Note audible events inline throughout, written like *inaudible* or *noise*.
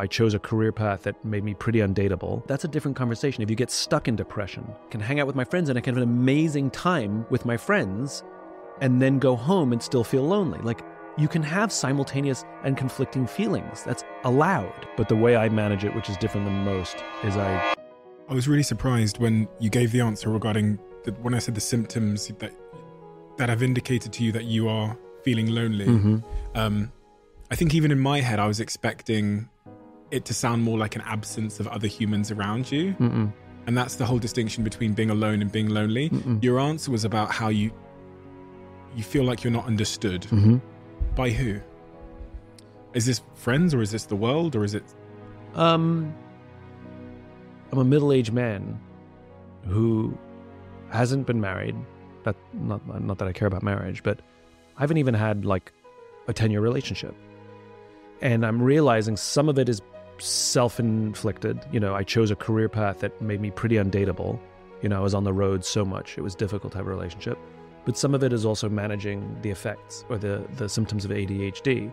I chose a career path that made me pretty undateable. That's a different conversation. If you get stuck in depression, I can hang out with my friends and I can have an amazing time with my friends and then go home and still feel lonely. Like you can have simultaneous and conflicting feelings. That's allowed. But the way I manage it, which is different than most, is I I was really surprised when you gave the answer regarding the, when I said the symptoms that that have indicated to you that you are feeling lonely. Mm-hmm. Um, I think even in my head, I was expecting it to sound more like an absence of other humans around you. Mm-mm. And that's the whole distinction between being alone and being lonely. Mm-mm. Your answer was about how you you feel like you're not understood. Mm-hmm. By who? Is this friends or is this the world or is it Um, I'm a middle-aged man who hasn't been married. That not not that I care about marriage, but I haven't even had like a ten-year relationship, and I'm realizing some of it is self-inflicted. You know, I chose a career path that made me pretty undateable. You know, I was on the road so much; it was difficult to have a relationship. But some of it is also managing the effects or the the symptoms of ADHD,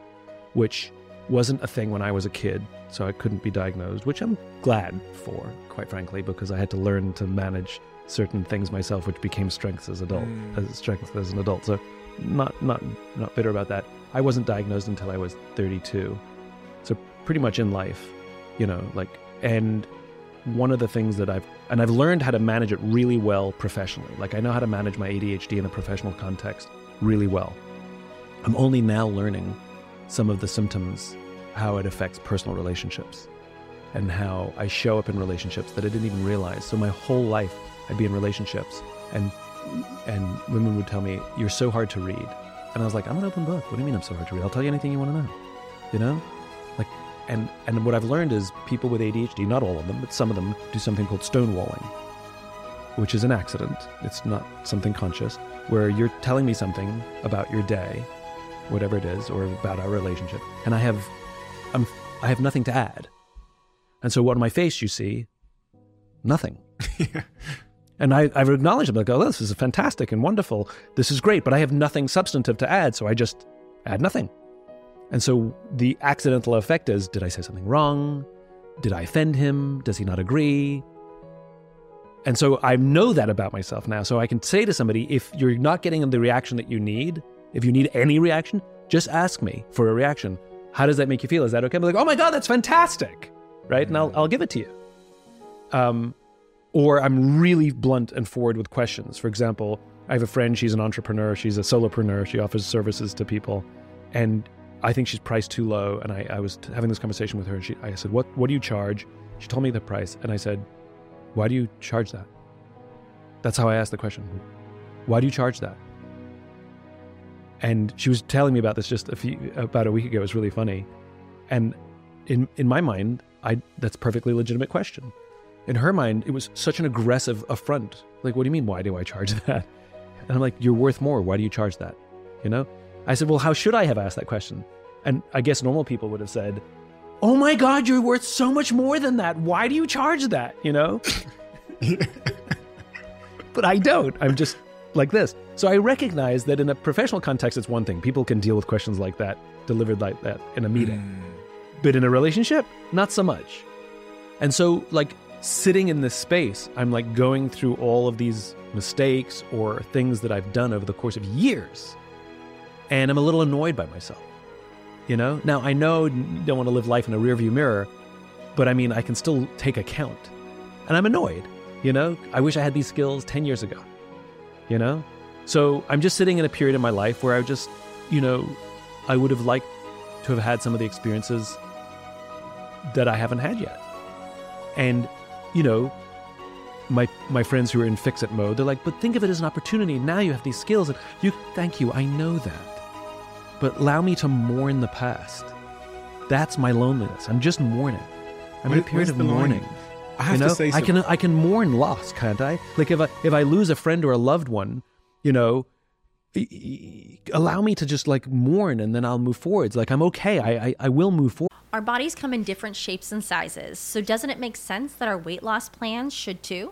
which wasn't a thing when I was a kid, so I couldn't be diagnosed, which I'm glad for, quite frankly, because I had to learn to manage certain things myself, which became strengths as adult, Mm. as strengths as an adult. So, not not not bitter about that. I wasn't diagnosed until I was 32, so pretty much in life, you know, like and one of the things that I've and I've learned how to manage it really well professionally. Like I know how to manage my ADHD in a professional context really well. I'm only now learning some of the symptoms, how it affects personal relationships, and how I show up in relationships that I didn't even realize. So my whole life, I'd be in relationships, and and women would tell me, "You're so hard to read," and I was like, "I'm an open book. What do you mean I'm so hard to read? I'll tell you anything you want to know." You know, and and what I've learned is people with ADHD, not all of them, but some of them, do something called stonewalling, which is an accident. It's not something conscious, where you're telling me something about your day whatever it is, or about our relationship, and I have, I'm, I have nothing to add, and so what on my face you see, nothing, *laughs* and I, I've acknowledged them like, oh, this is fantastic and wonderful, this is great, but I have nothing substantive to add, so I just add nothing, and so the accidental effect is, did I say something wrong? Did I offend him? Does he not agree? And so I know that about myself now. So I can say to somebody, if you're not getting the reaction that you need, if you need any reaction, just ask me for a reaction. How does that make you feel? Is that okay? I'm like, oh my God, that's fantastic. Right? And I'll, I'll give it to you. Um, or I'm really blunt and forward with questions. For example, I have a friend, she's an entrepreneur, she's a solopreneur, she offers services to people. And I think she's priced too low. And I, I was having this conversation with her, and she, I said, what, what do you charge? She told me the price. And I said, why do you charge that? That's how I asked the question. Why do you charge that? And she was telling me about this just a few about a week ago. It was really funny. And in in my mind, I that's perfectly legitimate question. In her mind, it was such an aggressive affront. Like, what do you mean? Why do I charge *laughs* that? And I'm like, you're worth more. Why do you charge that? You know? I said, well, how should I have asked that question? And I guess normal people would have said, oh my God, you're worth so much more than that. Why do you charge that? You know? *laughs* but I don't. I'm just like this. So I recognize that in a professional context, it's one thing. People can deal with questions like that, delivered like that in a meeting. Hmm. But in a relationship, not so much. And so, like, sitting in this space, I'm like going through all of these mistakes or things that I've done over the course of years. And I'm a little annoyed by myself. You know? Now, I know don't want to live life in a rearview mirror, but I mean, I can still take account. And I'm annoyed. You know? I wish I had these skills 10 years ago. You know? So I'm just sitting in a period in my life where I just, you know, I would have liked to have had some of the experiences that I haven't had yet. And, you know, my my friends who are in fix it mode, they're like, but think of it as an opportunity. Now you have these skills and you thank you, I know that. But allow me to mourn the past. That's my loneliness. I'm just mourning. I'm Where- in a period of the line? mourning. I have you know, to say I can. I can mourn loss, can't I? Like if I if I lose a friend or a loved one, you know, allow me to just like mourn and then I'll move forwards. Like I'm okay. I I, I will move forward. Our bodies come in different shapes and sizes, so doesn't it make sense that our weight loss plans should too?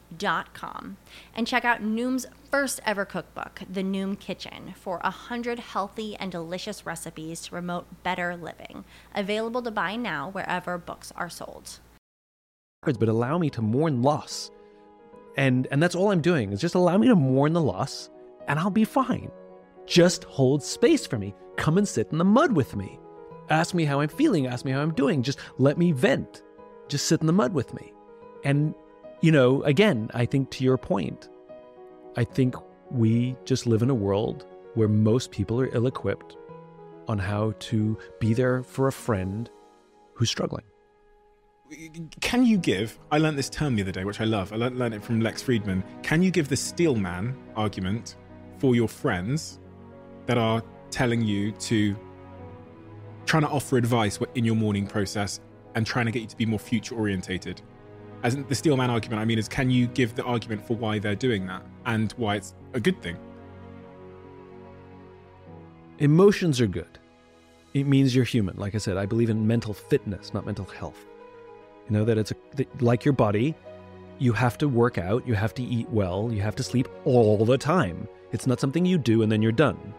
dot com and check out Noom's first ever cookbook, The Noom Kitchen, for a hundred healthy and delicious recipes to promote better living. Available to buy now wherever books are sold. but allow me to mourn loss. And and that's all I'm doing is just allow me to mourn the loss and I'll be fine. Just hold space for me. Come and sit in the mud with me. Ask me how I'm feeling, ask me how I'm doing. Just let me vent. Just sit in the mud with me. And you know, again, I think to your point, I think we just live in a world where most people are ill-equipped on how to be there for a friend who's struggling. Can you give? I learned this term the other day, which I love. I learned, it from Lex Fridman. Can you give the steel man argument for your friends that are telling you to trying to offer advice in your mourning process and trying to get you to be more future orientated? As in the steel man argument, I mean, is can you give the argument for why they're doing that and why it's a good thing? Emotions are good. It means you're human. Like I said, I believe in mental fitness, not mental health. You know that it's a, that like your body, you have to work out, you have to eat well, you have to sleep all the time. It's not something you do and then you're done.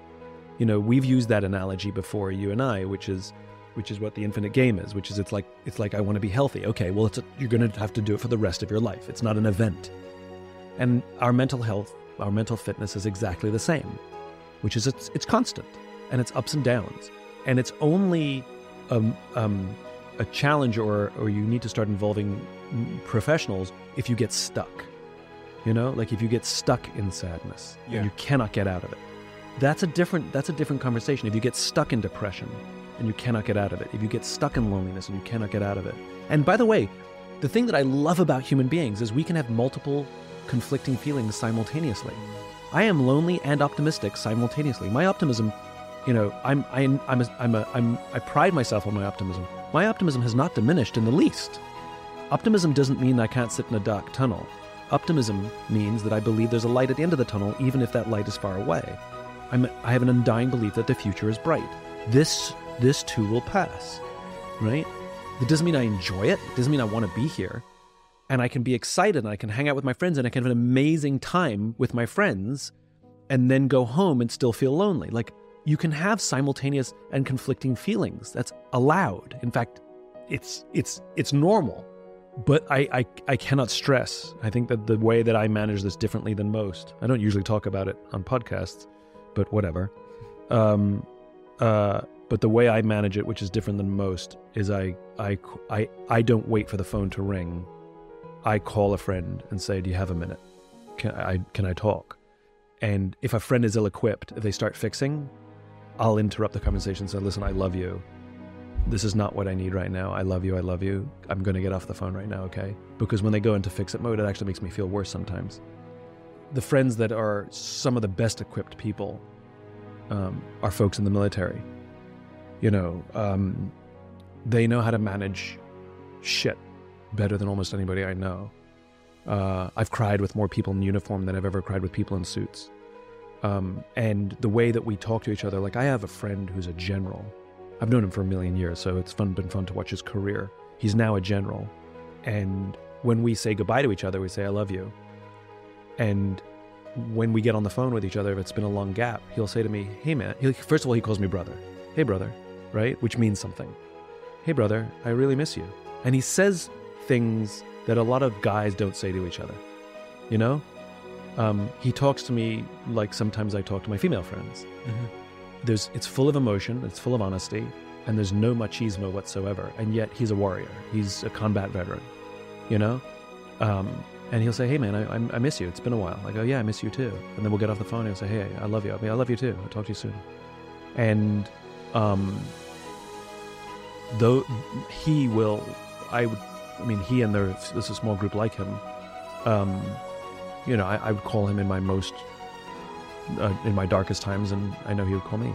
You know, we've used that analogy before, you and I, which is which is what the infinite game is, which is it's like it's like I want to be healthy. Okay, well it's a, you're going to have to do it for the rest of your life. It's not an event. And our mental health, our mental fitness is exactly the same, which is it's it's constant and it's ups and downs. And it's only um, um, a challenge or, or you need to start involving professionals if you get stuck. You know, like if you get stuck in sadness Yeah. and you cannot get out of it. That's a different that's a different conversation. If you get stuck in depression and you cannot get out of it, if you get stuck in loneliness and you cannot get out of it. And by the way, the thing that I love about human beings is we can have multiple conflicting feelings simultaneously. I am lonely and optimistic simultaneously. My optimism, you know, I'm I'm I'm a, I'm a, I'm I pride myself on my optimism. My optimism has not diminished in the least. Optimism doesn't mean I can't sit in a dark tunnel. Optimism means that I believe there's a light at the end of the tunnel, even if that light is far away. I'm, I have an undying belief that the future is bright. This this too will pass, right? That doesn't mean I enjoy it. It doesn't mean I want to be here. And I can be excited and I can hang out with my friends and I can have an amazing time with my friends and then go home and still feel lonely. Like you can have simultaneous and conflicting feelings. That's allowed. In fact, it's it's it's normal. But I, I I cannot stress. I think that the way that I manage this differently than most. I don't usually talk about it on podcasts, but whatever. Um, uh, but the way I manage it, which is different than most, is I I I I don't wait for the phone to ring. I call a friend and say, "Do you have a minute? Can I can I talk?" And if a friend is ill-equipped, if they start fixing, I'll interrupt the conversation and say, "Listen, I love you. This is not what I need right now. I love you. I love you. I'm going to get off the phone right now, okay?" Because when they go into fix-it mode, it actually makes me feel worse sometimes. The friends that are some of the best equipped people um, are folks in the military. You know, um, they know how to manage shit better than almost anybody I know. Uh, I've cried with more people in uniform than I've ever cried with people in suits. Um, and the way that we talk to each other, like I have a friend who's a general. I've known him for a million years, so it's fun, been fun to watch his career. He's now a general, and when we say goodbye to each other, we say "I love you." And when we get on the phone with each other, if it's been a long gap, he'll say to me, "Hey man," he'll, first of all he calls me brother. "Hey brother," right, which means something. "Hey brother, I really miss you," and he says things that a lot of guys don't say to each other. You know, um, he talks to me like sometimes I talk to my female friends. Mm-hmm. There's, it's full of emotion, it's full of honesty, and there's no machismo whatsoever. And yet he's a warrior. He's a combat veteran. You know, um, and he'll say, "Hey, man, I, I, miss you. It's been a while." I go, "Yeah, I miss you too." And then we'll get off the phone. and He'll say, "Hey, I love you. I mean, I love you too. I'll talk to you soon." And um, though he will, I would, I mean, he and there's, there's a small group like him. Um, you know, I, I would call him in my most, uh, in my darkest times, and I know he would call me.